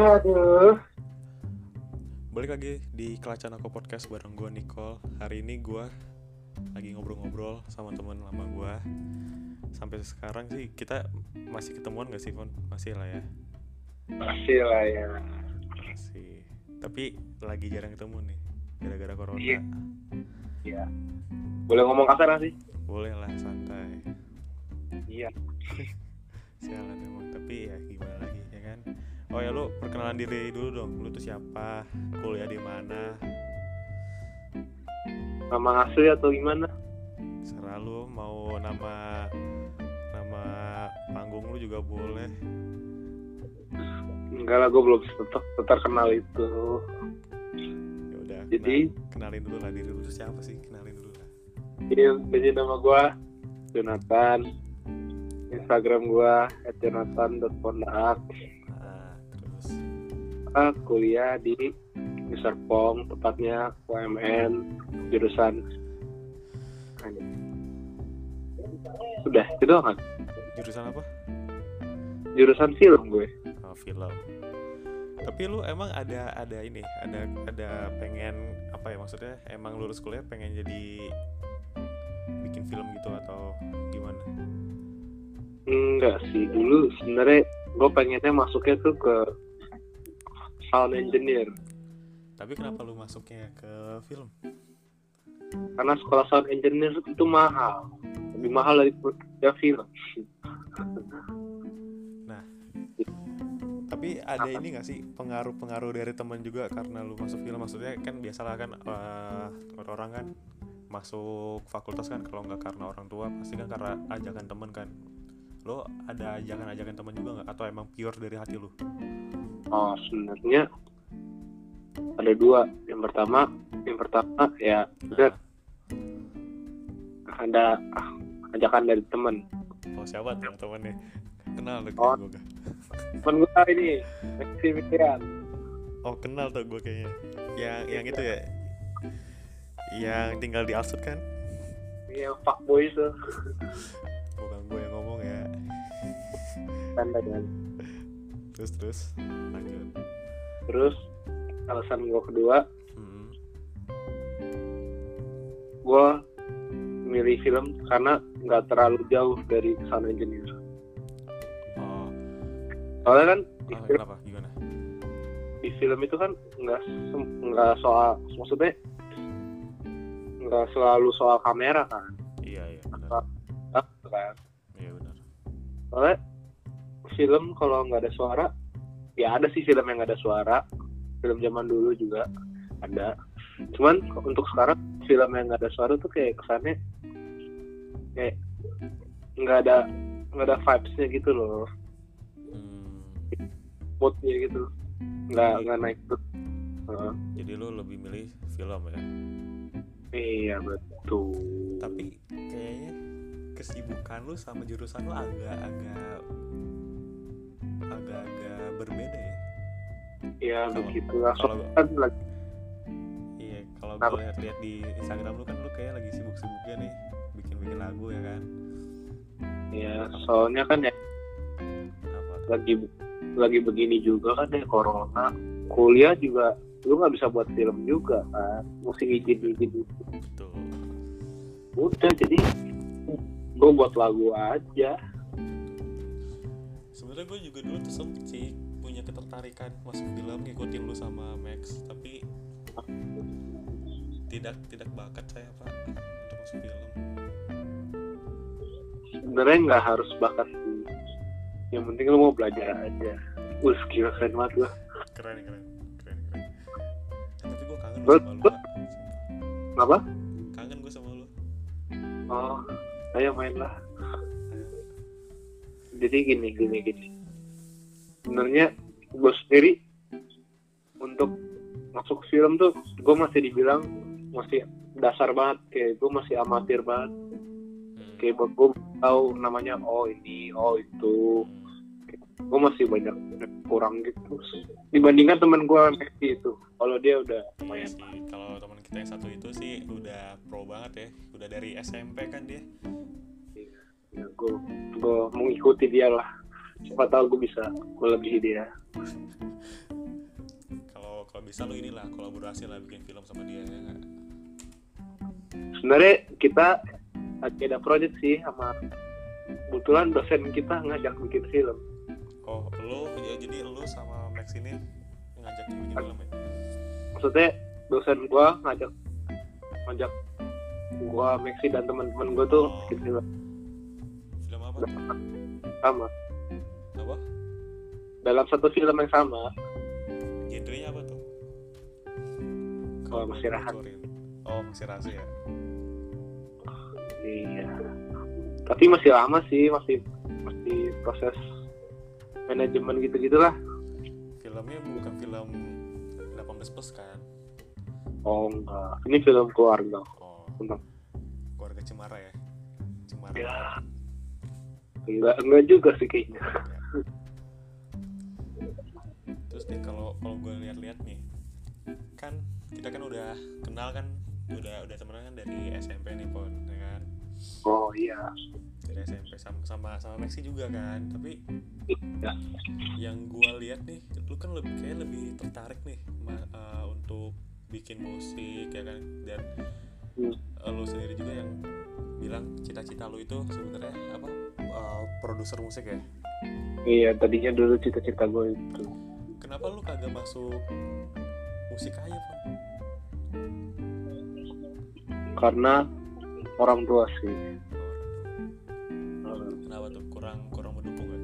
Aduh. Balik lagi di Kelacan Aku Podcast bareng gue Nicole Hari ini gue lagi ngobrol-ngobrol sama temen lama gue Sampai sekarang sih kita masih ketemuan gak sih Fon? Masih lah ya Masih lah ya. Masih Tapi lagi jarang ketemu nih Gara-gara corona Iya. Iya. Boleh ngomong kasar gak sih? Boleh lah santai Iya. Sialan emang Tapi ya gimana lagi Oh ya lu perkenalan diri dulu dong Lu tuh siapa? Kuliah di mana? Nama asli atau gimana? Serah lu mau nama nama panggung lu juga boleh. Enggak lah, gue belum ter terkenal itu. Ya udah. Jadi- kenal- kenalin dulu lah diri lu tuh siapa sih? Kenalin dulu lah. Jadi, jadi nama gue Jonathan. Instagram gue @jonathan.pondak. Kuliah di Serpong, tepatnya UMN jurusan Sudah, itu doang kan? jurusan apa? Jurusan film gue. Oh, film. Tapi lu emang ada ada ini, ada ada pengen apa ya maksudnya? Emang lulus kuliah pengen jadi bikin film gitu atau gimana? Enggak sih, dulu sebenarnya gue pengennya masuknya tuh ke sound engineer. Tapi kenapa lu masuknya ke film? Karena sekolah sound engineer itu mahal. Lebih mahal dari ya film. Tapi ada Apa? ini gak sih pengaruh-pengaruh dari teman juga karena lu masuk film maksudnya kan biasalah kan eh, orang-orang kan masuk fakultas kan kalau nggak karena orang tua pasti kan karena ajakan temen kan lo ada ajakan-ajakan teman juga nggak atau emang pure dari hati lu Oh, sebenarnya ada dua. Yang pertama, yang pertama ya udah ada ah, ajakan dari teman. oh siapa tuh temennya kenal tuh Oh. gue? Temen gue ini, Maximilian. oh kenal tuh gue kayaknya yang yang itu ya yang tinggal di Alsut kan Yang fuckboy itu. Tanda kan. terus terus lanjut Terus alasan gue kedua, Hmm. gue milih film karena nggak terlalu jauh dari sound engineer. oh Soalnya kan di, ah, film, kenapa gimana di film itu kan nggak nggak soal maksudnya nggak selalu soal kamera kan, iya iya benar kan. iya benar Soalnya film kalau nggak ada suara, ya ada sih film yang nggak ada suara. Film zaman dulu juga ada. Cuman untuk sekarang film yang nggak ada suara tuh kayak kesannya kayak nggak ada nggak ada vibesnya gitu loh, Hmm. moodnya gitu, nggak nggak naik tuh. Heeh. Jadi lu lebih milih film ya? iya betul. Tapi kayaknya kesibukan lu sama jurusan lu agak-agak agak-agak berbeda ya. ya Kalau- begitu lah. kalau- Soalnya kan lagi Iya, kalau gue lihat-lihat di Instagram lu kan lu kayak lagi sibuk-sibuknya nih bikin-bikin lagu ya kan. ya soalnya kan ya Apa lagi lagi begini juga kan ya corona kuliah juga lu nggak bisa buat film juga kan mesti izin izin Betul. udah jadi gue buat lagu aja Sebenarnya gue juga dulu tuh sempet sih punya ketertarikan masuk film ngikutin lu sama Max, tapi tidak tidak bakat saya pak untuk masuk film. sebenarnya nggak harus bakat sih yang penting lu mau belajar aja Wih, gila keren banget gua. keren keren keren keren Eh, tapi gue kangen Gua- sama lu. Kenapa? kangen gue sama lu Oh, ayo main lah. Jadi gini, gini, gini. Sebenarnya gue sendiri untuk masuk film tuh gue masih dibilang masih dasar banget kayak gue masih amatir banget Hmm. kayak buat gue tahu namanya oh ini oh itu Hmm. gue masih banyak kurang gitu dibandingkan teman gue Messi itu kalau dia udah Iya lumayan kalau teman kita yang satu itu sih udah pro banget ya udah dari SMP kan dia ya, gue gue mengikuti dia lah. Siapa tahu gue bisa melebihi dia. Kalau bisa lu inilah kolaborasi lah bikin film sama dia ya nggak? Sebenarnya kita lagi ada project sih sama kebetulan dosen kita ngajak bikin film. Oh lu ya jadi lu sama Max ini ngajak bikin film ya? Maksudnya dosen gua ngajak ngajak gua Maxi dan teman-teman gua tuh Oh. bikin film tuh? sama. Apa? Dalam satu film yang sama. Genrenya apa tuh? Oh, Kalau masih boleh rahat. oh masih rahasia ya. Iya. Tapi masih lama sih masih masih proses manajemen gitu gitulah filmnya bukan film 18 plus kan? Oh enggak. Ini film keluarga. Oh. Tentang keluarga Cemara ya? Cemara. Ya enggak enggak juga sih kayaknya. Terus nih kalau kalau gue lihat-lihat nih kan kita kan udah kenal kan udah udah temenan kan dari SMP nih pon ya kan? Oh iya. Dari SMP sama sama sama Maxi juga kan tapi Ya. yang gue lihat nih lu kan lebih kayak lebih tertarik nih ma- eh, untuk bikin musik ya kan? Dan Hmm. lu sendiri juga yang bilang cita-cita lu itu sebenarnya apa? Eh, produser musik ya? Iya tadinya dulu cita-cita gue itu. Kenapa lu kagak masuk musik aja pon karena orang tua sih. Kenapa tuh? Kurang kurang mendukung ya?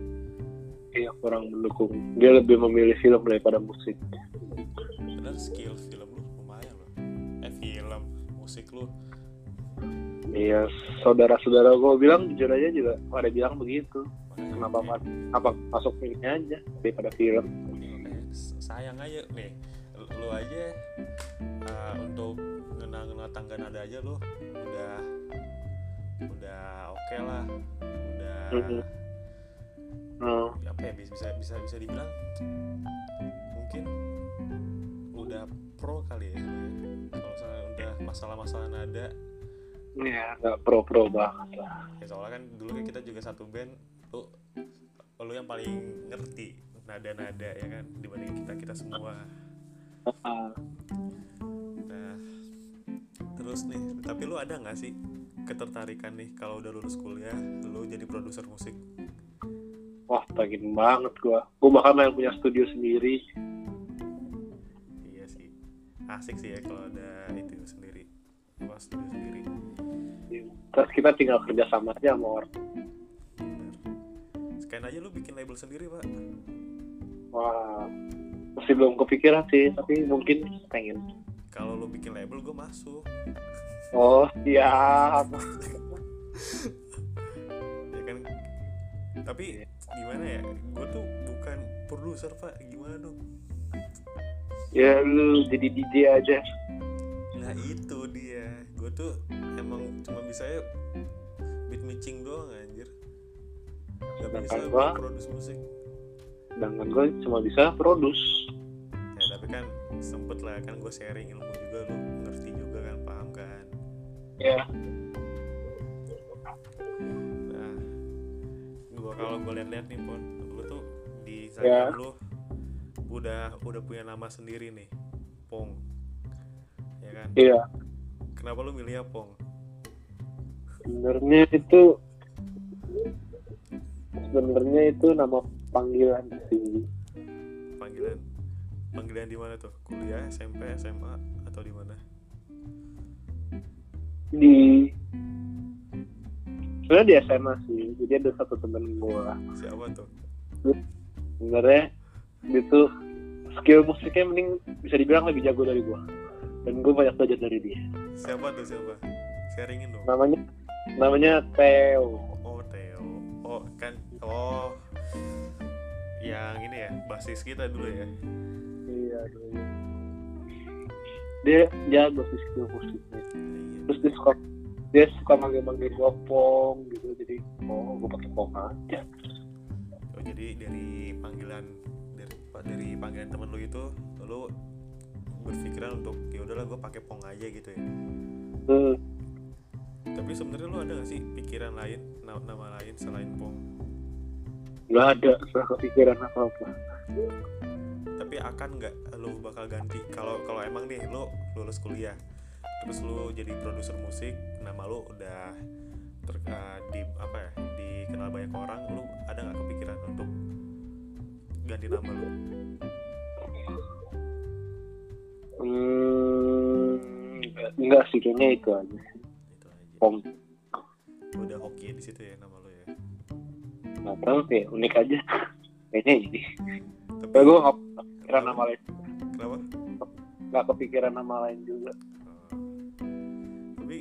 Iya kurang mendukung. Dia lebih memilih film daripada musik. Bener skill film musik lu. Iya saudara-saudara gue bilang jujur aja juga pada bilang begitu. Makanya kenapa mas apa masuk ini aja daripada film? Sayang aja nih lu- aja uh, untuk ngena-ngena tangga nada aja lu udah udah oke lah udah Mhm. Hmm, apa ya bisa bisa bisa bisa dibilang mungkin udah pro kali ya kalau misalnya masalah-masalah nada. Ya nggak pro-pro banget lah. Ya soalnya kan dulu kita juga satu band lu lu yang paling ngerti nada-nada ya kan dibanding kita kita semua. Ah, Nah, terus nih, tapi lu ada nggak sih ketertarikan nih kalau udah lulus kuliah, lu jadi produser musik? wah pengen banget gue gue bahkan pengen punya studio sendiri. Iya sih, asik sih ya kalau ada itu sendiri, studio sendiri. terus kita tinggal kerja sama aja sama orang. Sekian aja lu bikin label sendiri pak. wah masih belum kepikiran sih tapi mungkin pengen Kalau lu bikin label, gue masuk. oh siap Ya kan? Tapi gimana ya? Gue tuh bukan produser pak. Gimana dong? ya lu jadi DJ aja Nah itu dia, gue tuh emang cuma bisa ya beat matching doang anjir. Gak Sedangkan bisa gua- gue produce musik. sedangkan gue cuma bisa produce Ya tapi kan sempet lah kan gue sharing ilmu juga lu ngerti juga kan paham kan. ya Nah, gue kalau gue lihat-lihat nih pon, lu tuh di Ya. Instagram lu udah udah punya nama sendiri nih, Pong. Ya kan? iya Kenapa lu milih Pong? sebenarnya itu sebenarnya itu nama panggilan sih Panggilan panggilan di mana tuh? Kuliah, SMP, SMA atau di mana? di sebenarnya di SMA sih jadi ada satu temen gue Siapa tuh? sebenarnya itu skill musiknya mending bisa dibilang lebih jago dari gue dan gue banyak belajar dari dia Siapa tuh siapa? Sharingin dong. namanya namanya Theo Oh Theo. Oh kan. Oh. Yang ini ya, basis kita dulu ya. iya dulu dia jago sih skill musiknya Iya. terus dia suka dia suka manggil manggil gue pong gitu jadi oh gue pakai pong aja Oh jadi dari panggilan dari dari panggilan temen lu itu lu berpikiran untuk ya udahlah gue pakai pong aja gitu ya. hmm. Tapi sebenarnya lu ada gak sih pikiran lain nama, nama lain selain pong? nggak ada nggak kepikiran apa apa Tapi akan nggak lu bakal ganti kalau kalau emang nih lu lulus kuliah terus lu jadi produser musik nama lu udah ter, eh, di apa ya dikenal banyak orang lu ada nggak kepikiran untuk ganti nama lu Hmm, enggak sih kayaknya itu aja. itu aja Pong. udah hoki di situ ya nama lu ya Nggak tahu kayak unik aja. Kayaknya ini. tapi Tapi gue nggak kepikiran nama lain. kenapa Nggak kepikiran nama lain juga. Oh. tapi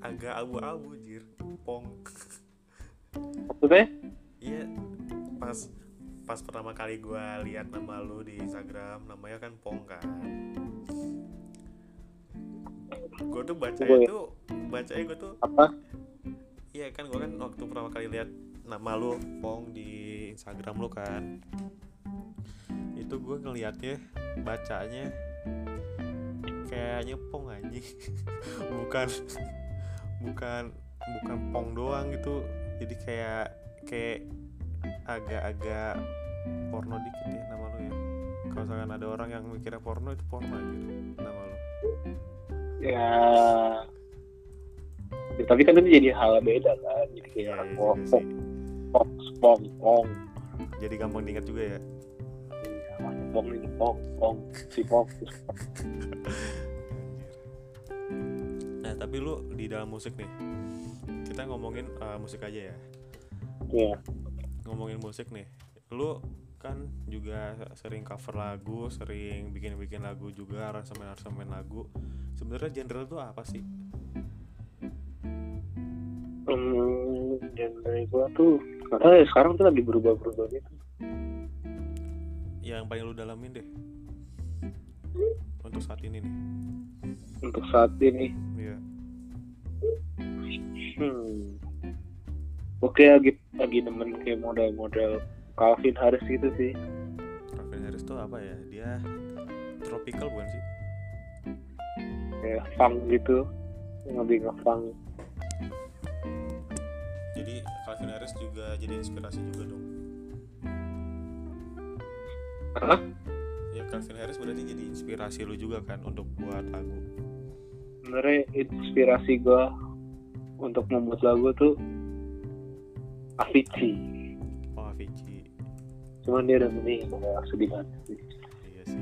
agak abu-abu jir pong Maksudnya? iya pas pas pertama kali gua lihat nama lu di Instagram namanya kan pong kan gue tuh baca ya. itu bacanya gue tuh Apa? iya kan gue kan waktu pertama kali lihat nama lu pong di Instagram lu kan. Itu gue ngelihatnya bacanya kayaknya pong anjing. Bukan bukan bukan pong doang gitu. Jadi kayak kayak agak-agak porno dikit ya nama lu ya. Kalau misalkan ada orang yang mikirnya porno itu porno aja nama lu Ya. ya tapi kan itu jadi hal beda kan. Jadi kayak iya pong, pong, pong, jadi gampang diingat juga ya Iya, Pong ini pong, pong, si pong. nah tapi lu di dalam musik nih kita ngomongin uh, musik aja ya Iya. ngomongin musik nih lu kan juga sering cover lagu sering bikin-bikin lagu juga aransemen-aransemen lagu. Sebenarnya genre itu apa sih? Hmm, genre gua tuh tahu ya sekarang tuh lagi berubah-berubah gitu. yang paling lu dalamin deh. Untuk saat ini nih. Untuk saat ini, Iya. Hmm, oke lagi lagi demen kayak model-model Calvin Harris gitu sih. Calvin Harris tuh apa ya dia tropical bukan sih Kayak funk gitu, lebih nge-funk. jadi Calvin Harris juga jadi inspirasi juga dong Hah? ya Calvin Harris berarti jadi inspirasi lu juga kan untuk buat lagu Sebenarnya inspirasi gua untuk membuat lagu tuh Avicii. Cuman dia udah meninggal sedih banget sih. iya sih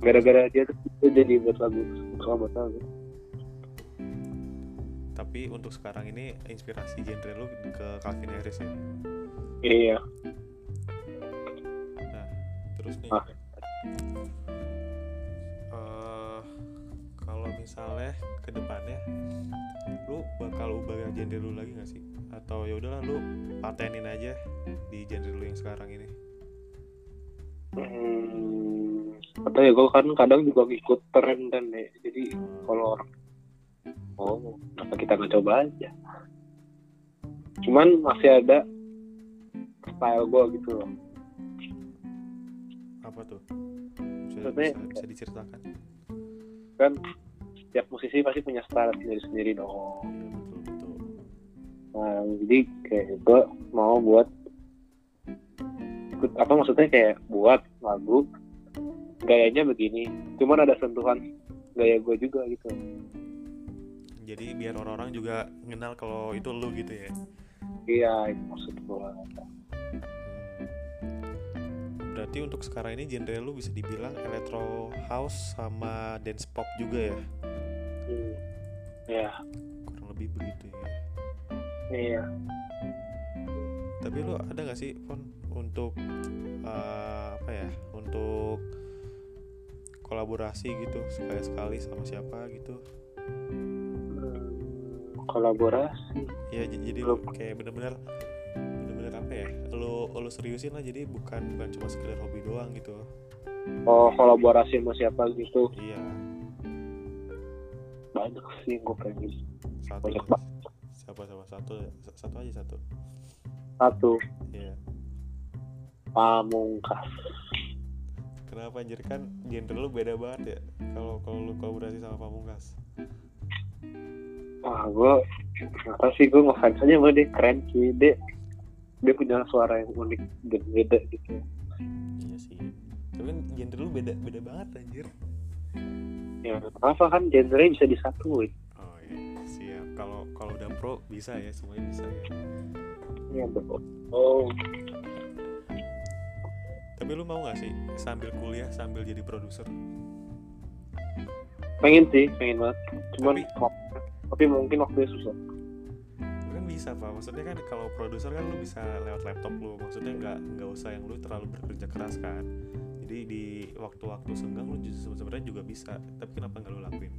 Gara-gara dia tuh jadi buat lagu, suka buat lagu. tapi untuk sekarang ini inspirasi genre lu ke Calvin Harris ya Iya. nah terus nih Ah. Misalnya ke depannya lu bakal ubah genre lu lagi gak sih atau ya udahlah lu patenin aja di genre lu yang sekarang ini Hmm, atau ya gue kan kadang juga ngikut tren kan ya. Jadi kalau orang oh kenapa kita nggak coba aja? Cuman masih ada style gue gitu loh. apa tuh bisa, Maksudnya- bisa, bisa diceritakan Kan setiap musisi pasti punya style sendiri sendiri dong. iya betul betul Nah, jadi kayak gue mau buat apa maksudnya kayak buat lagu gayanya begini. Cuman ada sentuhan gaya gue juga gitu. jadi biar orang-orang juga kenal kalau itu lu gitu ya Iya, itu maksud gue. Berarti untuk sekarang ini genre lu bisa dibilang electro house sama dance pop juga ya Hmm. Ya, kurang lebih begitu ya iya. tapi lu ada gak sih Fon untuk eh, apa ya untuk kolaborasi gitu sekali sekali sama siapa gitu Hmm, kolaborasi. ya jadi lu kayak bener-bener lu lu seriusin lah jadi bukan bukan cuma sekedar hobi doang gitu. Oh, kolaborasi sama siapa gitu. iya. Banyak sih gue pengen. satu. Banyak banget. siapa siapa? Satu satu aja satu. Satu, iya. Pamungkas. kenapa anjir? Kan genre lu beda banget ya kalau kalau lu kolaborasi sama Pamungkas. Wah, gue tahu sih gue ngefans aja sama dia. Keren sih dia dia punya suara yang unik dan beda gitu. iya sih. Tapi genre lu beda beda banget anjir. Ya apa kan genre bisa disatuin. Oh iya. Siap. Kalau kalau udah pro bisa ya semuanya bisa ya. Ya betul. Oh. Tapi lu mau gak sih sambil kuliah sambil jadi produser? Pengen sih pengen banget. Cuman Tapi- tapi mungkin waktunya susah bisa pak. Maksudnya kan kalau produser kan lu bisa lewat laptop lu. Maksudnya nggak nggak usah yang lu terlalu bekerja keras kan? Jadi di waktu-waktu senggang lu sebenarnya juga bisa. Tapi kenapa nggak lu lakuin?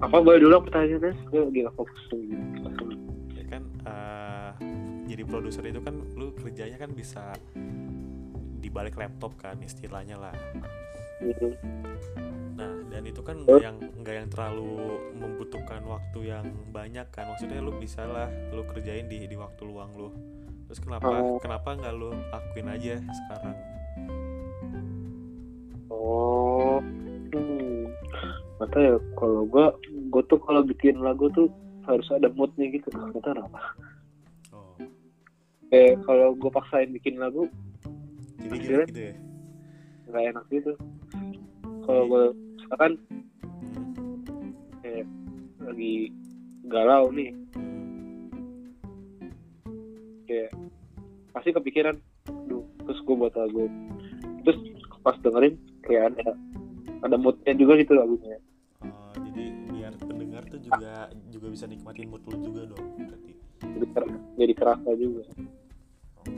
Apa boleh dulu pertanyaannya gue lagi fokus dulu ya kan eh, jadi produser itu kan lu kerjanya kan bisa di balik laptop kan istilahnya lah. Gitu nah dan itu kan nggak yang nggak yang terlalu membutuhkan waktu yang banyak kan. Maksudnya lu bisa lah lu kerjain di di waktu luang lu. Terus kenapa? Oh. kenapa nggak lu lakuin aja sekarang? Oh hmm. Gak tau ya kalau gue gue tuh kalau bikin lagu tuh harus ada moodnya gitu tahu kenapa. Oh. Kayak kalau gue paksain bikin lagu jadi gitu, gitu ya? nggak enak gitu. Kalau gue misalkan kayak lagi galau nih. Kayak pasti kepikiran duh terus gue buat lagu. Terus pas dengerin kayak ada ada moodnya juga gitu lagunya. Oh, jadi biar pendengar tuh juga juga bisa nikmatin mood lu juga dong berarti. Jadi ker- jadi kerasa juga. Oke.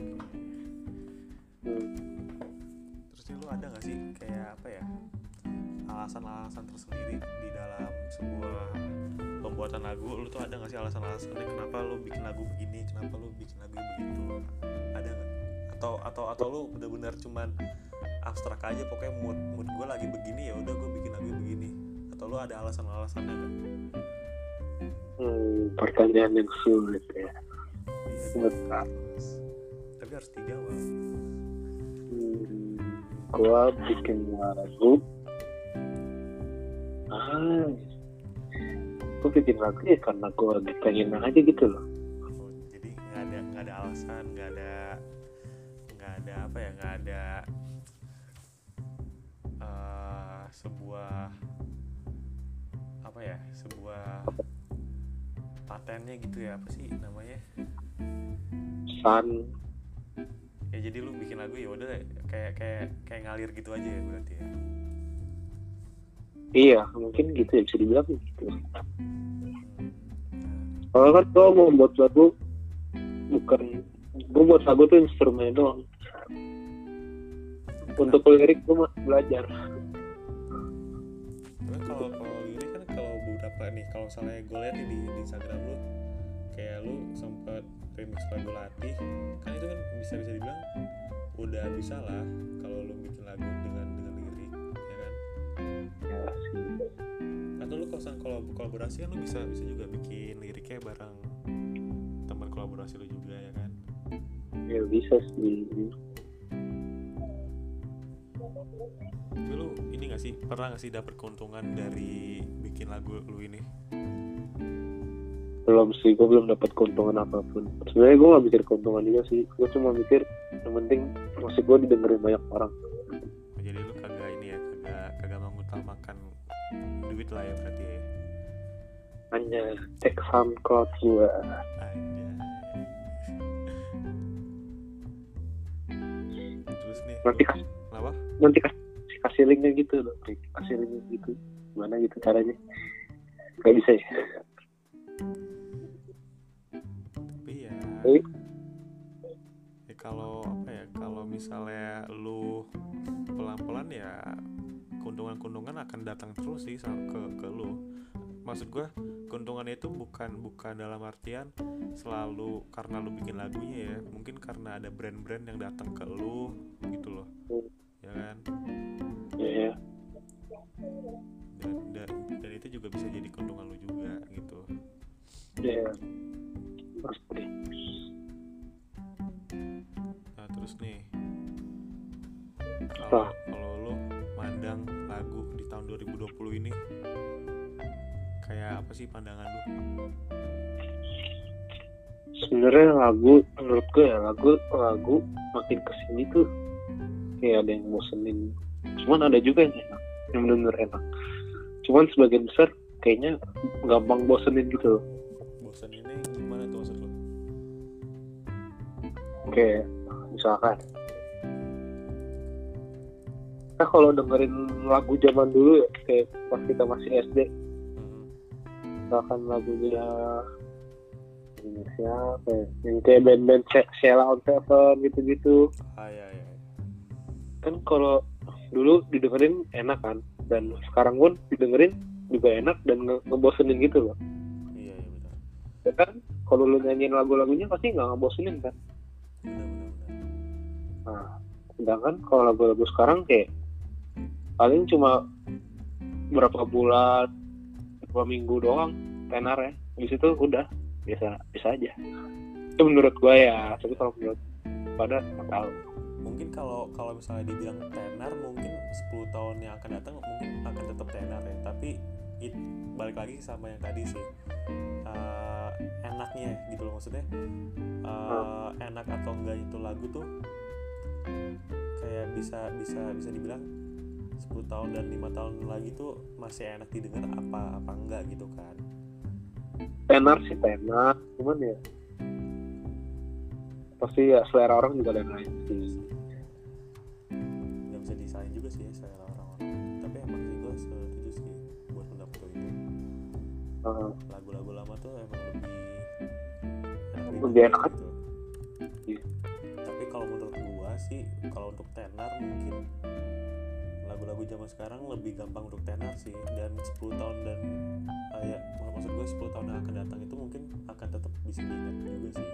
Hmm. terus nih lu ada gak sih kayak apa ya alasan-alasan tersendiri di dalam sebuah pembuatan lagu lu tuh ada gak sih alasan-alasannya kenapa lu bikin lagu begini kenapa lu bikin lagu begitu? Ada nggak? Atau atau atau lu bener-bener cuman abstrak aja pokoknya mood mood gue lagi begini ya udah gue bikin lagu begini. Atau lu ada alasan-alasannya nggak? Hmm, pertanyaan yang sulit ya. Iya, harus. tapi harus dijawab. Hmm, gue bikin lagu ah gue bikin lagu ya karena gue lagi pengen aja gitu loh. Oh, jadi nggak ada nggak ada alasan nggak ada nggak ada apa ya nggak ada eh, sebuah apa ya sebuah patennya gitu ya apa sih namanya? San ya jadi lu bikin lagu ya udah kayak kayak kayak ngalir gitu aja ya berarti ya iya mungkin gitu ya bisa dibilang gitu. Kalau kan gue mau buat lagu bukan gue buat lagu tuh instrumen doang. Untuk lirik gue masih belajar. Cuman kalau kalau ini kan kalau beberapa nih kalau misalnya gue lihat di, di Instagram lu kayak lu sempet remix lagu latih kan itu kan bisa bisa dibilang udah bisa lah kalau lu bikin lagu dengan sih atau lu kalau kalau kolaborasi kan lu bisa bisa juga bikin liriknya bareng teman kolaborasi lu juga ya kan? Ya bisa sih. Tapi lu ini gak sih? Pernah gak sih dapet keuntungan dari bikin lagu lu ini? Belum sih gue belum dapat keuntungan apa pun. Sebenarnya gue gak mikir keuntungan juga sih. Gue cuma mikir yang penting musik gue didengerin banyak orang lah ya berarti ya. Hanya cek soundcloud gue Anjay. Terus nih, nanti kas apa? nanti kasih kasih linknya gitu loh kasih linknya gitu. Gimana gitu caranya? Gak bisa ya? Tapi ya, Tapi ya kalau apa ya, kalau misalnya lu pelan-pelan ya keuntungan-keuntungan akan datang terus sih ke ke lu. Maksud gua keuntungannya itu bukan bukan dalam artian selalu karena lu bikin lagunya ya, mungkin karena ada brand-brand yang datang ke lu gitu loh. Ya kan? ya dan, dan dan itu juga bisa jadi keuntungan lu juga gitu. Ya pasti. Nah terus nih. Kalau lagu di tahun 2020 ini? Kayak apa sih pandangan lu? Sebenarnya lagu menurut gue ya lagu lagu makin ke sini tuh kayak ada yang bosenin. Cuman ada juga yang enak yang benar-benar enak. Cuman sebagian besar kayaknya gampang bosenin gitu loh. Ini gimana tuh maksud lo kayak misalkan kita kalau dengerin lagu zaman dulu ya kayak pas kita masih SD misalkan lagunya ini siapa ya? yang kayak band-band Sheila on Seven gitu-gitu. Ah ya ya ya. kan kalau dulu didengerin enak kan dan sekarang pun didengerin juga enak dan nge ngebosenin gitu loh. Iya iya benar. Ya kan kalau lu nyanyiin lagu-lagunya pasti nggak ngebosenin kan? Benar benar benar. Nah sedangkan kalau lagu-lagu sekarang kayak paling cuma berapa bulan berapa minggu doang tenar ya. Di situ udah biasa bisa aja. Itu menurut gue ya tapi kalau menurut pada tahu. Mungkin kalau kalau misalnya dibilang tenar mungkin 10 tahun yang akan datang mungkin akan tetap tenar ya. Tapi it, balik lagi sama yang tadi sih. Eh, enaknya gitu loh maksudnya. Eh, enak atau enggak itu lagu tuh kayak bisa bisa bisa dibilang 10 tahun dan lima tahun lagi tuh masih enak didengar apa apa enggak gitu kan tenar sih tenar cuman ya pasti ya selera orang juga lain lain sih nggak bisa disalahin juga sih ya selera orang-orang tapi emang sih gue setuju sih buat pendapat itu lagu-lagu lama tuh emang lebih enak Lebih enak. gitu. Iya. tapi kalau menurut gua sih kalau untuk tenar mungkin lagu-lagu zaman sekarang lebih gampang untuk tenar sih. Dan 10 tahun dan ah, ya mak- maksud gue 10 tahun yang akan datang itu mungkin akan tetap bisa diingat juga sih.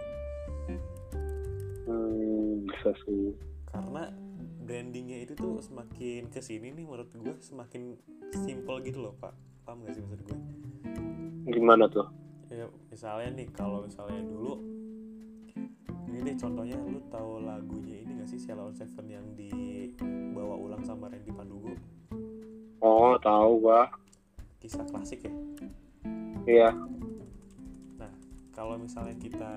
Hmm, bisa sih. Karena brandingnya itu tuh semakin ke sini nih menurut gue semakin simple gitu loh pak. Paham gak sih maksud gue gimana tuh? Ya misalnya nih kalau misalnya dulu ini deh contohnya lu tahu lagunya ini gak sih Sheila on Seven yang dibawa ulang sama Randy Pandugo? Oh tahu gua. Kisah klasik ya? Iya. Kalau misalnya kita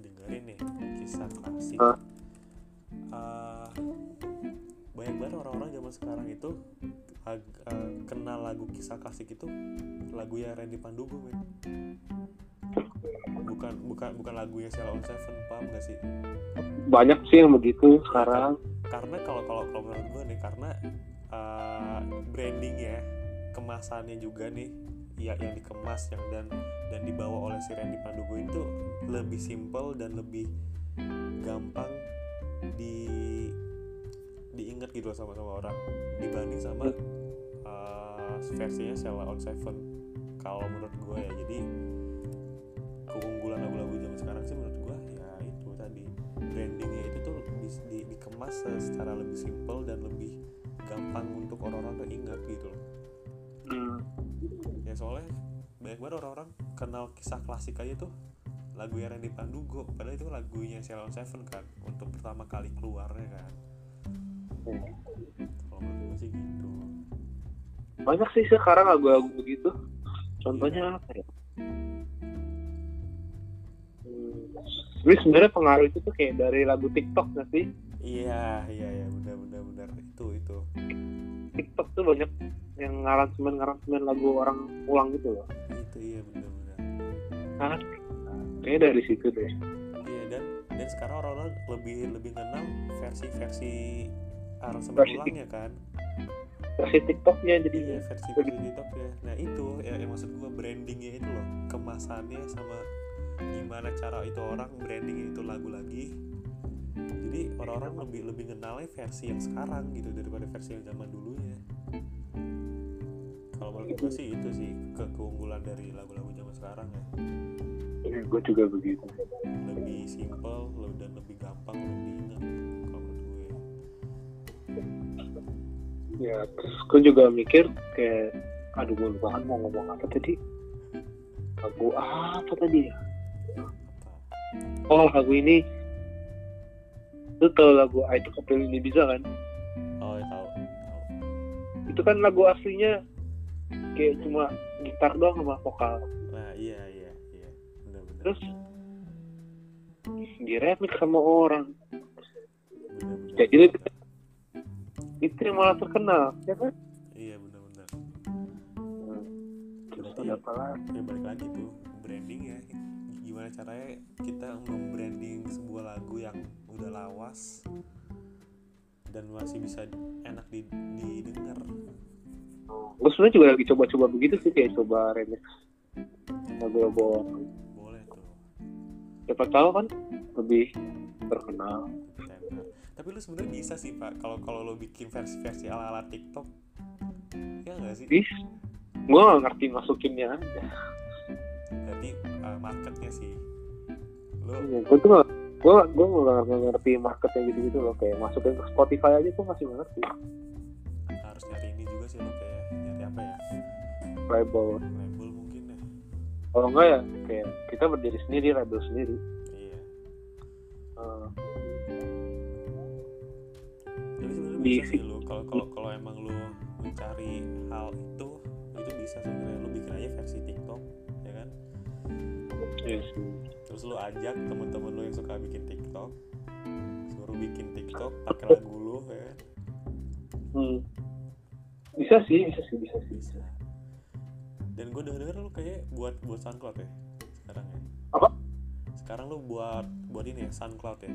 dengerin nih kisah klasik. Hah? eh, banyak banget orang-orang zaman sekarang itu eh, kenal lagu kisah klasik itu lagu ya Randy Pandugo men bukan bukan bukan lagunya Sheila on Seven paham gak sih? Banyak sih yang begitu sekarang. karena kalau kalau kalau menurut gue nih karena uh, brandingnya kemasannya juga nih ya yang dikemas yang dan dan dibawa oleh si Randy Pandugo itu lebih simple dan lebih gampang di diingat gitu sama sama orang dibanding sama uh, versinya Sheila on Seven kalau menurut gue ya. Jadi keunggulan lagu-lagu zaman sekarang sih menurut gue ya itu tadi. Brandingnya itu tuh di- di- dikemas secara lebih simple dan lebih gampang untuk orang-orang tuh ingat gitu loh. Hmm. ya soalnya banyak banget orang-orang kenal kisah klasik aja tuh lagu yang Randy Pandugo. Padahal itu lagunya Sheila Seven kan untuk pertama kali keluarnya kan. Kalau menurut gue sih gitu. Banyak sih sekarang lagu-lagu begitu. Contohnya apa ya Tapi sebenarnya pengaruh itu tuh kayak dari lagu TikTok nggak sih? iya iya iya benar benar benar itu itu TikTok tuh banyak yang ngaransemen ngaransemen lagu orang ulang gitu loh. itu iya benar benar Kan? Kayaknya dari situ deh. Iya dan dan sekarang orang-orang lebih lebih kenal versi-versi aransemen Versi ulangnya kan. Versi TikToknya jadi Iya versi versi TikTok ya. Nah itu ya yang maksud gua brandingnya itu loh kemasannya sama gimana cara itu orang branding itu lagu lagi. Jadi orang-orang lebih lebih kenalnya versi yang sekarang gitu daripada versi yang zaman dulunya. Kalau menurut gue sih itu sih ke keunggulan dari lagu-lagu zaman sekarang ya. gue juga begitu. lebih simple dan lebih gampang untuk diingat kalau menurut gue Ya terus gue juga mikir kayak aduh gue lupa kan mau ngomong apa tadi lagu apa tadi ya oh lagu ini lu tau lagu I Took a Pill ini bisa kan? Oh ya tahu. Tahu. Itu kan lagu aslinya kayak cuma gitar doang sama vokal. Nah iya iya iya. Benar benar. Terus di remix sama orang. Bener-bener. jadi lebih- itu yang malah terkenal ya kan? Iya benar-benar terus Berarti- ada apa lagi? ya balik lagi tuh branding ya gimana caranya kita membranding sebuah lagu yang udah lawas dan masih bisa enak di, didengar? Gue sebenarnya juga lagi coba-coba begitu sih kayak coba remix lagu-lagu orang. Boleh tuh. Siapa tahu kan lebih terkenal. Tender tapi lu sebenarnya bisa sih pak kalau kalau lu bikin versi-versi ala-ala TikTok. Ya nggak sih? Bis gue gak ngerti masukinnya aja berarti uh, marketnya sih. Lu gue tuh gue gue gak ngerti marketnya gitu-gitu loh kayak masukin ke Spotify aja tuh masih ngerti. Harus nyari ini juga sih lu kayak nyari apa ya? Label. Label mungkin ya. Kalau enggak ya kayak kita berdiri sendiri label sendiri. Iya. Eh, tapi sebenarnya bisa sih lu kalau kalau kalau emang lu mencari hal itu itu bisa sebenarnya. Lu bikin aja versi TikTok iya. Sih. terus lu ajak temen-temen lu yang suka bikin TikTok. Suruh bikin TikTok pakai lagu lu ya. Hmm. bisa sih bisa sih bisa sih. Bisa. Dan gue denger denger lu kayak buat buat SoundCloud ya sekarang ya. Apa? sekarang lu buat buat ini ya SoundCloud ya.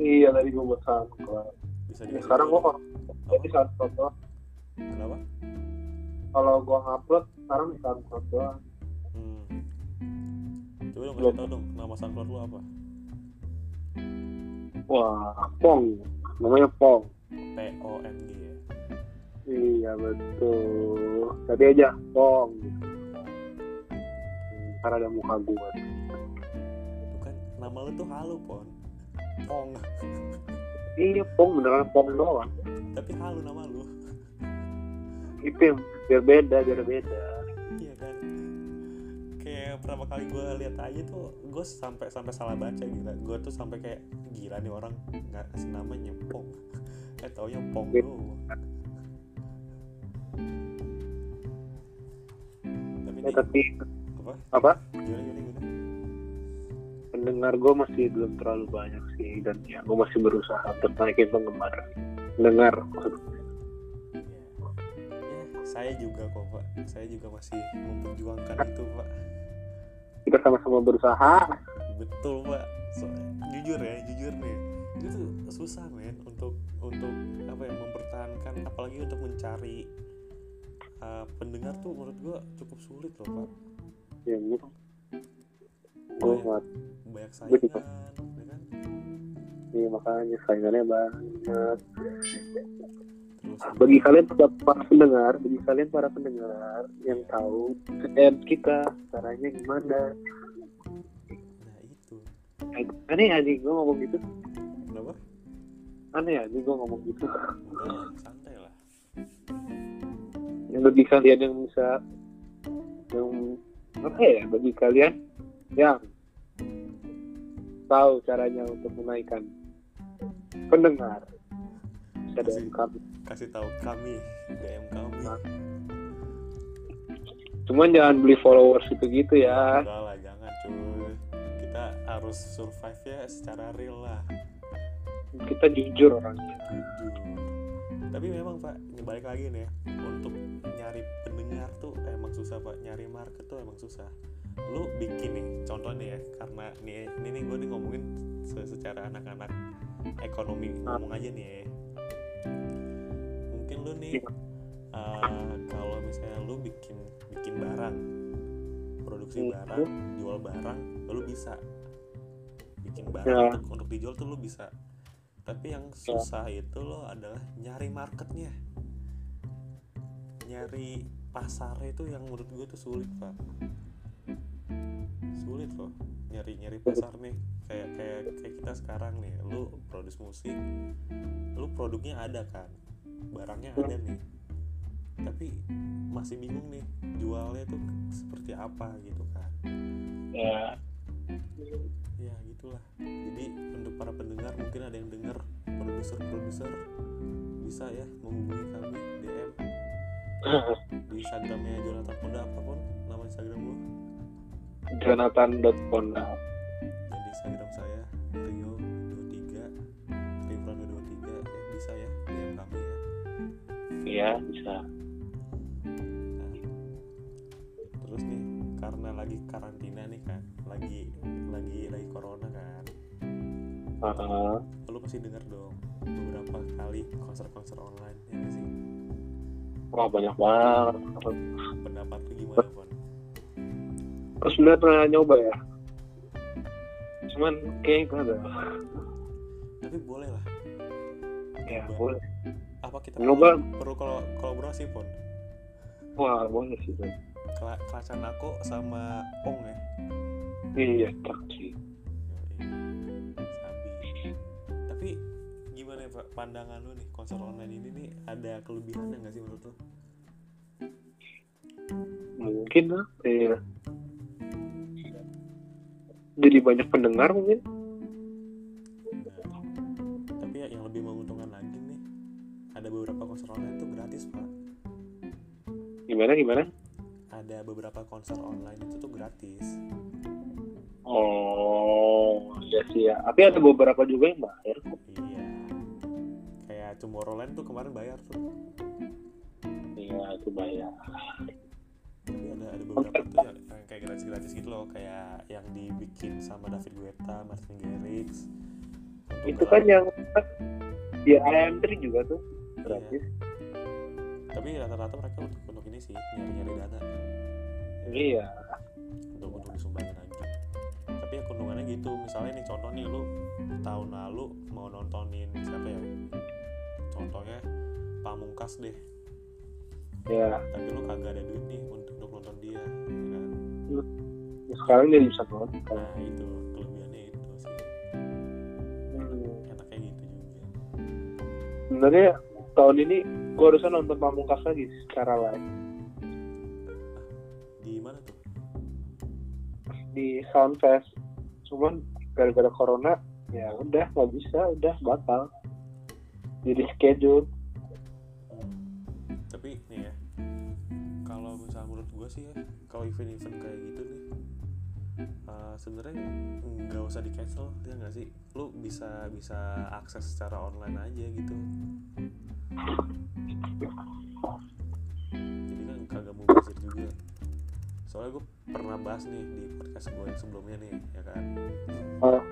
Iya tadi gue buat SoundCloud. Bisa ya, sekarang gue di SoundCloud doang. Kenapa? Kalau gue ngupload sekarang di SoundCloud doang. Hmm. Coba dong kasih tau dong nama SoundCloud lu apa? Wah Pong. Namanya Pong. P O N G ya? Iya betul. Tadi aja Pong. Ntar ada muka gue itu kan nama lu tuh halu pon. Pong. Iya Pong beneran Pong doang. Tapi halu nama lu. Itu yang biar beda biar beda pertama kali gue lihat aja tuh gue sampai sampai salah baca gila. Gue tuh sampai kayak gila nih orang nggak kasih namanya pong. Eh taunya pong Iya. doang. Tapi ya, tapi apa? apa? Gimana gimana gimana? Pendengar gue masih belum terlalu banyak sih dan ya gue masih berusaha untuk naikin penggemar. Dengar maksudnya. Iya. ya saya juga kok pak. Saya juga masih memperjuangkan itu pak kita sama-sama berusaha. Betul pak so, jujur ya jujur nih. Itu tuh susah men untuk untuk apa ya mempertahankan apalagi untuk mencari uh, pendengar tuh menurut gua cukup sulit loh pak. Ya gitu gue banyak, banyak saingan ya kan? Iya, makanya saingannya banyak bagi kalian para pendengar bagi kalian para pendengar yang tahu DM kita caranya gimana? Nah itu. Aneh nih gue ngomong gitu. Kenapa? Aneh nih gue ngomong gitu. Lah, santai lah. Yang bagi kalian yang bisa yang apa ya bagi kalian yang tahu caranya untuk menaikkan pendengar DM kami kasih tahu kami DM kami. Cuman jangan beli followers itu gitu ya. Enggak lah jangan cuy. Kita harus survive ya secara real lah. Kita jujur orangnya. Jujur. Tapi memang pak ini balik lagi nih ya. Untuk nyari pendengar tuh emang susah pak. Nyari market tuh emang susah. Lu bikin nih contoh nih ya. Karena nih ini nih gue nih ngomongin se- secara anak-anak ekonomi. Ngomong aja nih ya mungkin lu nih uh, kalau misalnya lu bikin bikin barang produksi Hmm. barang jual barang lu bisa bikin barang Ya. untuk untuk dijual tuh lu bisa. Tapi yang susah itu lo adalah nyari marketnya. Nyari pasarnya itu yang menurut gue tuh sulit pak. Sulit loh nyari nyari pasar nih. Kayak kayak kayak kita sekarang nih lu produce musik lu produknya ada kan barangnya ada nih. Tapi masih bingung nih jualnya tuh seperti apa gitu kan. Ya. Ya gitulah. Jadi untuk para pendengar mungkin ada yang dengar produser produser bisa ya menghubungi kami DM di Instagramnya Jonathan Ponda apa pun nama Instagram lu Jonathan.ponda dan di Instagram saya iya bisa. Nah, terus nih karena lagi karantina nih kan lagi lagi lagi corona kan? Heeh. lu pasti denger dong beberapa kali konser-konser online ya nggak sih? Wah banyak banget. Pendapat lu gimana Aku sebenarnya pernah nyoba ya? Cuman kayaknya gak ada. Tapi boleh lah. Ya Coba. boleh apa kita Nyoba. perlu, kalau kolaborasi pon wah boleh sih Bang. Kela kelacan aku sama Ong ya iya cak sih. Tapi gimana ya Pak pandangan lu nih konser online ini nih ada kelebihannya nggak sih menurut lu? mungkin lah iya jadi banyak pendengar mungkin ada beberapa konser online itu gratis Pak. gimana gimana Ada beberapa konser online itu tuh gratis. oh iya sih ya tapi ada beberapa juga yang bayar kok Iya. Kayak Tomorrowland tuh kemarin bayar tuh. iya itu bayar Tapi ada ada beberapa tuh yang, yang kayak gratis-gratis gitu loh, kayak yang dibikin sama David Guetta, Martin Garrix. Itu kan yang di IM3 juga tuh gratis. Tapi rata-rata mereka untuk, untuk ini sih nyari-nyari dana. Iya. Untuk untuk disumbangin lagi. Tapi ya keuntungannya gitu. Misalnya nih contoh nih lu tahun lalu mau nontonin siapa ya? Contohnya pamungkas deh. Ya tapi lu kagak ada duit nih untuk, untuk nonton dia ya kan? Sekarang jadi bisa nonton nah itu kelebihannya itu sih. Hmm. enaknya gitu juga. Sebenarnya tahun ini gue harusnya nonton Pamungkas lagi secara live. Di mana tuh? Di Soundfest. Cuman gara-gara corona ya udah nggak bisa udah batal. Jadi schedule. Tapi nih ya kalau misalnya menurut gue sih ya kalau event-event kayak gitu nih uh, sebenarnya nggak usah di cancel ya nggak sih? Lu bisa bisa akses secara online aja gitu jadi kan kagak mau bazir juga. Soalnya gue pernah bahas nih di podcast gue yang sebelumnya nih ya kan? Oh.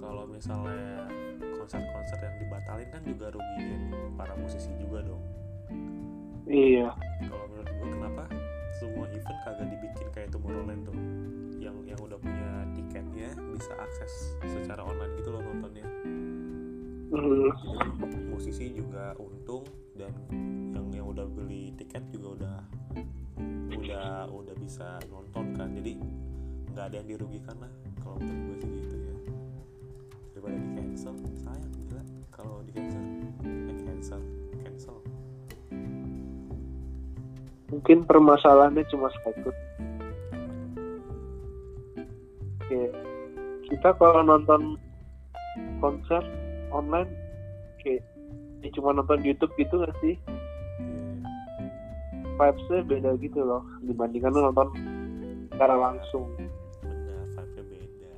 kalau misalnya konser-konser yang dibatalin kan juga rugiin para musisi juga dong. Iya. Kalau menurut gue kenapa semua event kagak dibikin kayak Tomorrowland tuh? Yang yang udah punya tiketnya bisa akses secara online gitu loh nontonnya Hmm, musisi juga untung dan yang yang udah beli tiket juga udah udah udah bisa nonton kan. Jadi nggak ada yang dirugikan lah kalau menurut gue sih gitu ya. Daripada di cancel sayang gila. Kalau di cancel eh cancel cancel. Mungkin permasalahannya cuma satu. Oke, kita kalau nonton konser online kayak ya cuma nonton YouTube gitu gak sih? Iya, vibesnya beda gitu loh dibandingkan nonton secara langsung. Benar beda.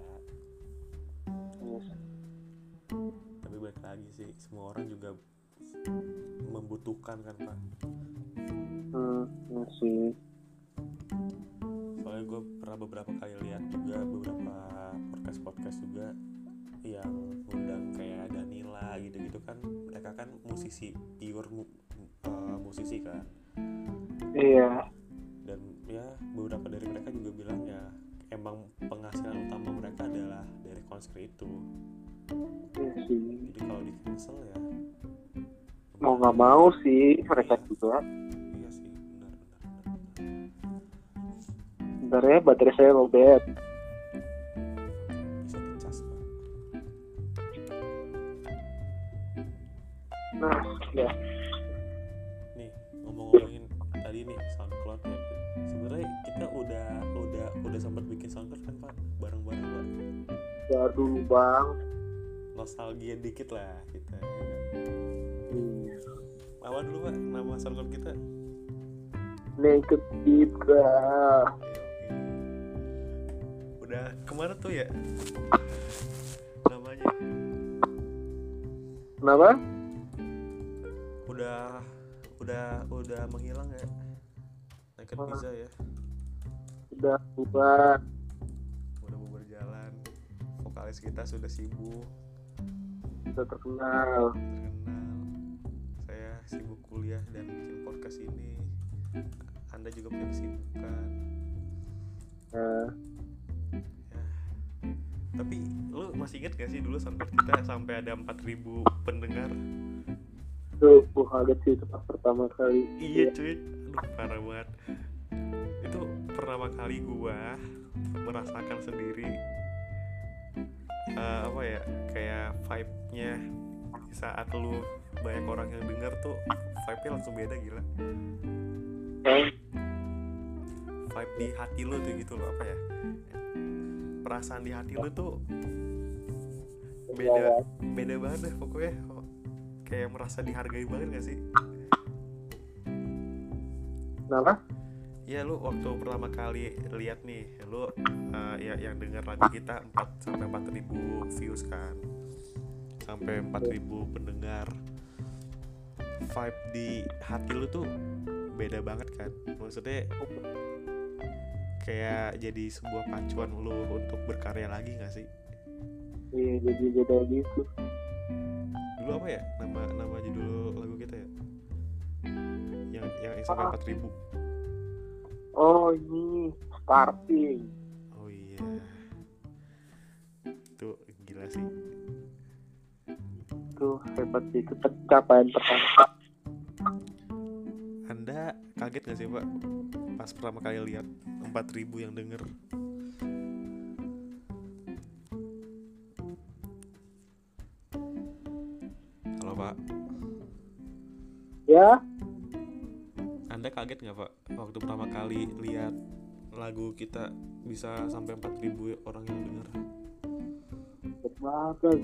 Tapi balik lagi sih semua orang juga membutuhkan kan pak? Hmm, iya sih. Soalnya gue pernah beberapa kali lihat juga beberapa podcast podcast juga yang undang kayak Danila gitu-gitu kan mereka kan musisi pure mu- eh, musisi kan. Iya. Dan ya beberapa dari mereka juga bilang ya emang penghasilan utama mereka adalah dari konser itu. Iya sih. Jadi kalau di cancel ya mau nggak mau sih mereka juga. Iya sih benar benar benar sebenarnya baterai saya lowbat nah ya nih ngomong-ngomongin tadi nih SoundCloud ya. Sebenarnya kita udah udah udah sempat bikin SoundCloud kan pak? Bareng-bareng pak? Baru bang. Nostalgia dikit lah kita ya kan? apa dulu pak nama SoundCloud kita? Naked kita Ayo, udah ke mana tuh ya? Namanya? Kenapa udah udah udah menghilang ya? Naked. Pizza ya? Udah bubar. Udah bubar jalan. Vokalis kita sudah sibuk. Udah terkenal. Terkenal. Saya sibuk kuliah dan bikin podcast ini. Anda juga punya kesibukan. Nah, ya. tapi lu masih inget gak sih dulu sampai kita sampai ada 4000 pendengar itu gue kaget sih itu pas pertama kali. Iya cuy. Aduh parah banget. Itu pertama kali gua merasakan sendiri eh, apa ya kayak vibe-nya di saat lu banyak orang yang denger tuh vibe-nya langsung beda gila. Vibe di hati lu tuh gitu loh apa ya. Perasaan di hati lu tuh beda beda banget deh pokoknya kayak merasa dihargai banget gak sih kenapa Ya lu waktu pertama kali lihat nih, lu uh, ya yang dengar lagu kita 4 sampai 4000 views kan. Sampai 4000 pendengar. Vibe di hati lu tuh beda banget kan. Maksudnya kayak jadi sebuah pacuan lu untuk berkarya lagi gak sih? iya jadi beda gitu Dulu apa ya? Nama nama judul lagu kita ya? Yang yang sampai 4000. oh ini starting Oh iya. Itu gila sih. itu hebat sih itu pencapaian pertama Anda kaget gak sih Pak pas pertama kali lihat 4000 yang denger? Halo Pak, ya Anda kaget nggak Pak waktu pertama kali lihat lagu kita bisa sampai 4000 orang yang denger? hebat banget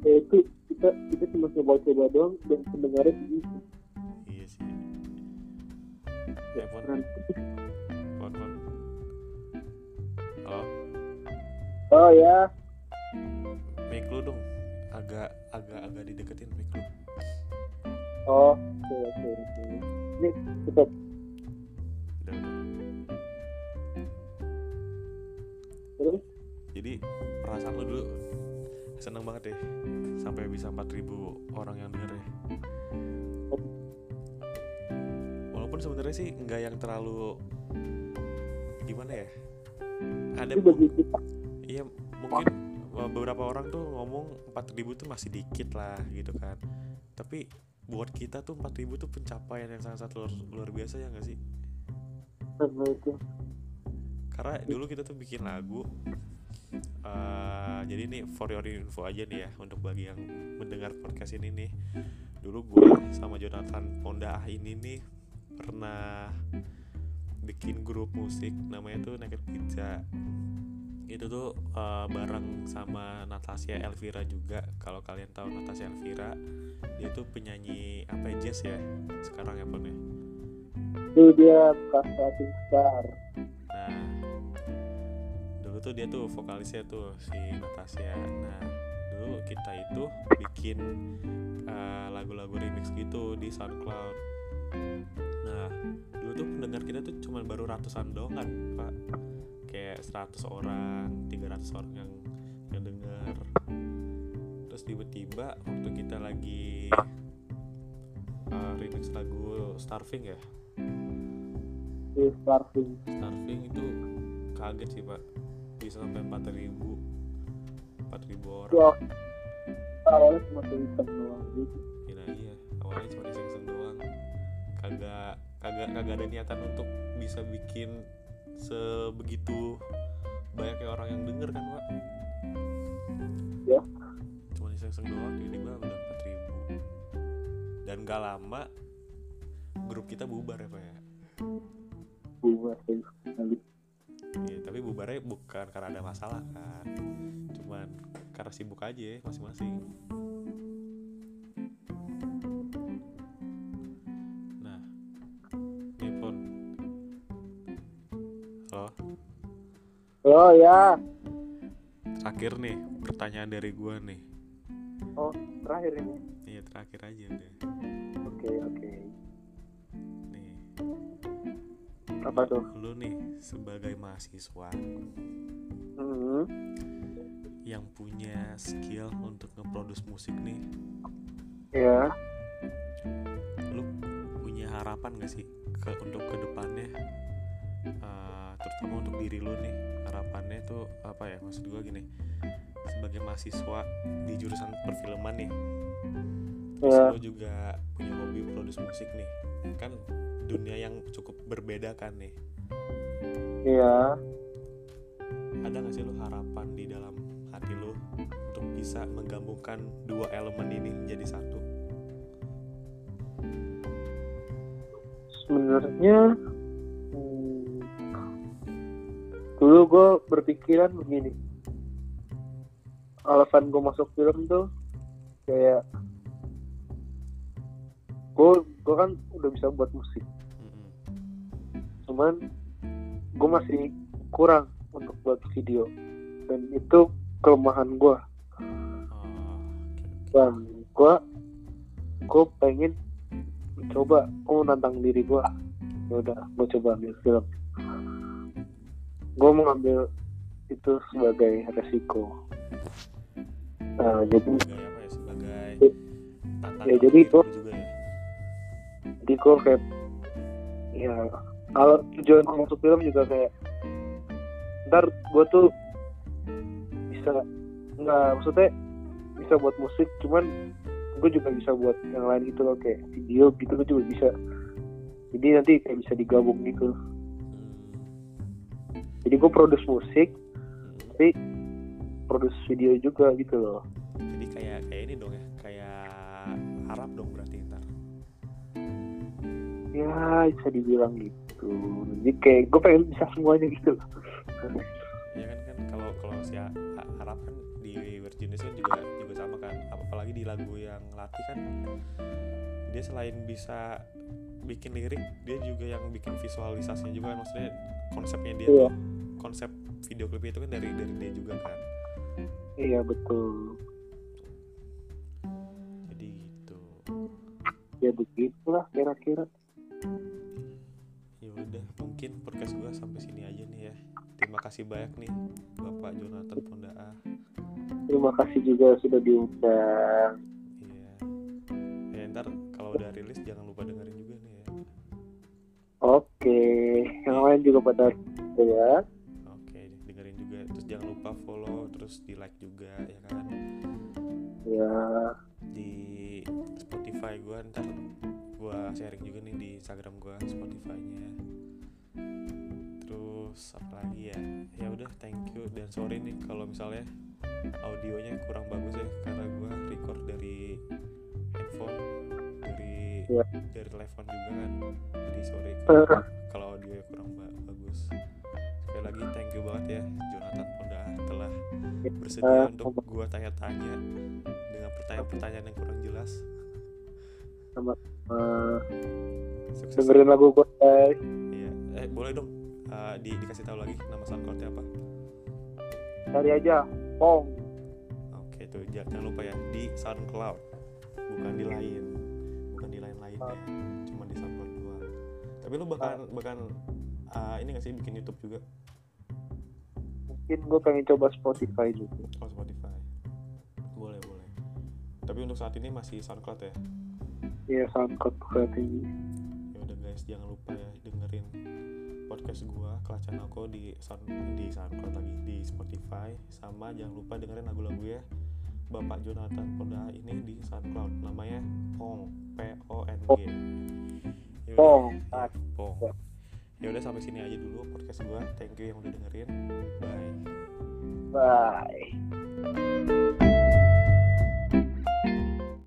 ya itu kita kita cuma coba-coba doang dan pendengarnya segitu Iya sih. Ya pon, keren pon, pon. Halo, oh ya mic lu dong. Agak agak agak dideketin mic lu. oh oke oke oke. Ini terus? Jadi perasaan lu dulu. Seneng banget deh sampai bisa 4000 orang yang denger ya. Walaupun sebenarnya sih nggak yang terlalu gimana ya? Ada iya mungkin beberapa orang tuh ngomong 4000 tuh masih dikit lah gitu kan. Tapi buat kita tuh 4000 tuh pencapaian yang sangat-sangat luar, luar biasa ya nggak sih? Karena itu. Karena dulu kita tuh bikin lagu eh, jadi ini for your info aja nih ya untuk bagi yang mendengar podcast ini nih. Dulu gue sama Jonathan Ponda ini nih pernah bikin grup musik namanya tuh Naked Pizza itu tuh eh, bareng sama Natasha Elvira juga kalau kalian tahu Natasha Elvira dia tuh penyanyi apa ya jazz ya sekarang ya Pon ya itu dia bekas star Nah, dulu tuh dia tuh vokalisnya tuh si Natasha. Nah, dulu kita itu bikin eh, lagu-lagu remix gitu di SoundCloud. Nah, dulu tuh pendengar kita tuh cuma baru ratusan doang kan, Pak. Kayak 100 orang, 300 orang yang yang denger. Terus tiba-tiba waktu kita lagi eh, remix lagu Starving ya, di starting Starving itu kaget sih pak. Bisa sampai 4000 4000 orang. Itu awalnya cuma tulisan doang gitu Gila, iya. Awalnya cuma iseng-iseng doang. Kagak kagak kagak ada niatan untuk bisa bikin sebegitu banyaknya orang yang denger kan pak? Ya. cuma iseng-iseng doang tiba-tiba udah 4000 dan gak lama grup kita bubar ya pak ya? Sih sekali Iya, tapi bubarnya bukan karena ada masalah kan? Cuman karena sibuk aja ya, masing-masing oh ya. Terakhir nih pertanyaan dari gua nih. Oh terakhir ini? Iya terakhir aja udah. Oke oke. Apa tuh? Lu nih sebagai mahasiswa hmm. yang punya skill untuk ngeproduce musik nih ya lu punya harapan gak sih ke untuk ke depannya Eh, terutama untuk diri lu nih harapannya tuh apa ya? Maksud gua gini sebagai mahasiswa di jurusan perfilman nih terus ya. lu juga punya hobi produce musik nih kan dunia yang cukup berbeda kan nih. Ya ada gak sih lu harapan di dalam hati lu untuk bisa menggabungkan dua elemen ini menjadi satu? Sebenarnya gue berpikiran begini. Alasan gue masuk film tuh kayak gue gue kan udah bisa buat musik. Cuman gue masih kurang untuk buat video. Dan itu kelemahan gue Oh, dan gue gue pengen coba gue nantang diri gue ya udah gue coba ambil film gue mau ambil itu sebagai resiko. Nah, jadi sebagai apa ya sebagai tantangan Ya, jadi diri itu- juga ya? Jadi gue kayak ya kalau tujuan gue masuk film juga kayak ntar gue tuh bisa nggak maksudnya bisa buat musik cuman gue juga bisa buat yang lain gitu loh kayak video gitu gue juga bisa. Jadi nanti kayak bisa digabung gitu. Jadi gue produce musik tapi produce video juga gitu loh. Jadi kayak kayak ini dong ya kayak harap dong berarti ntar. Ya bisa dibilang gitu. Jadi kayak gue pengen bisa semuanya gitu loh. Ya kan kan kalau kalau si harap kan di Virginia kan juga juga sama kan. Ap- apalagi di lagu yang latih kan dia selain bisa bikin lirik dia juga yang bikin visualisasinya juga kan. Maksudnya konsepnya dia tuh konsep video klip itu kan dari dari dia juga kan? Iya betul. Jadi gitu. Ya begitulah kira-kira. Ya udah mungkin podcast gua sampai sini aja nih ya. Terima kasih banyak nih bapak Jonathan Pondaa terima kasih juga sudah diundang. Iya. Ya ntar kalau udah rilis jangan lupa dengerin juga nih ya. Oke yang lain juga pada ya terus di like juga ya kan? Ya. Di Spotify gua ntar gua sharing juga nih di Instagram gua Spotify-nya. Terus apa lagi ya? Ya udah thank you. Dan sorry nih kalau misalnya audionya kurang bagus ya karena gua record dari handphone dari Ya. dari telepon juga kan. Jadi sorry Eh. kalau, audionya kurang ba- bagus. Sekali lagi thank you banget ya Jonathan bersedia Eh, untuk gua tanya-tanya dengan pertanyaan-pertanyaan yang kurang jelas. Eh, sukses. dengerin lagu gue guys. Iya, eh boleh dong uh, di, dikasih tahu lagi nama soundcloudnya apa? cari aja pong. Oke tuh jangan, jangan lupa ya di SoundCloud, bukan di lain, bukan di lain lainnya, cuma di SoundCloud doang. Tapi lu bahkan bahkan uh, ini nggak sih bikin YouTube juga? Mungkin gue pengen coba Spotify juga Oh Spotify, boleh boleh. Tapi untuk saat ini masih SoundCloud ya. Iya SoundCloud berarti Ya udah guys jangan lupa ya dengerin podcast gua Kelacan Aku di sound, di SoundCloud lagi di Spotify sama jangan lupa dengerin lagu-lagu ya Bapak Jonathan Ponda ini di SoundCloud namanya Pong P O N G. Pong. ya, Pong. Ya udah sampai sini aja dulu podcast gua. Thank you yang udah dengerin. Bye. bye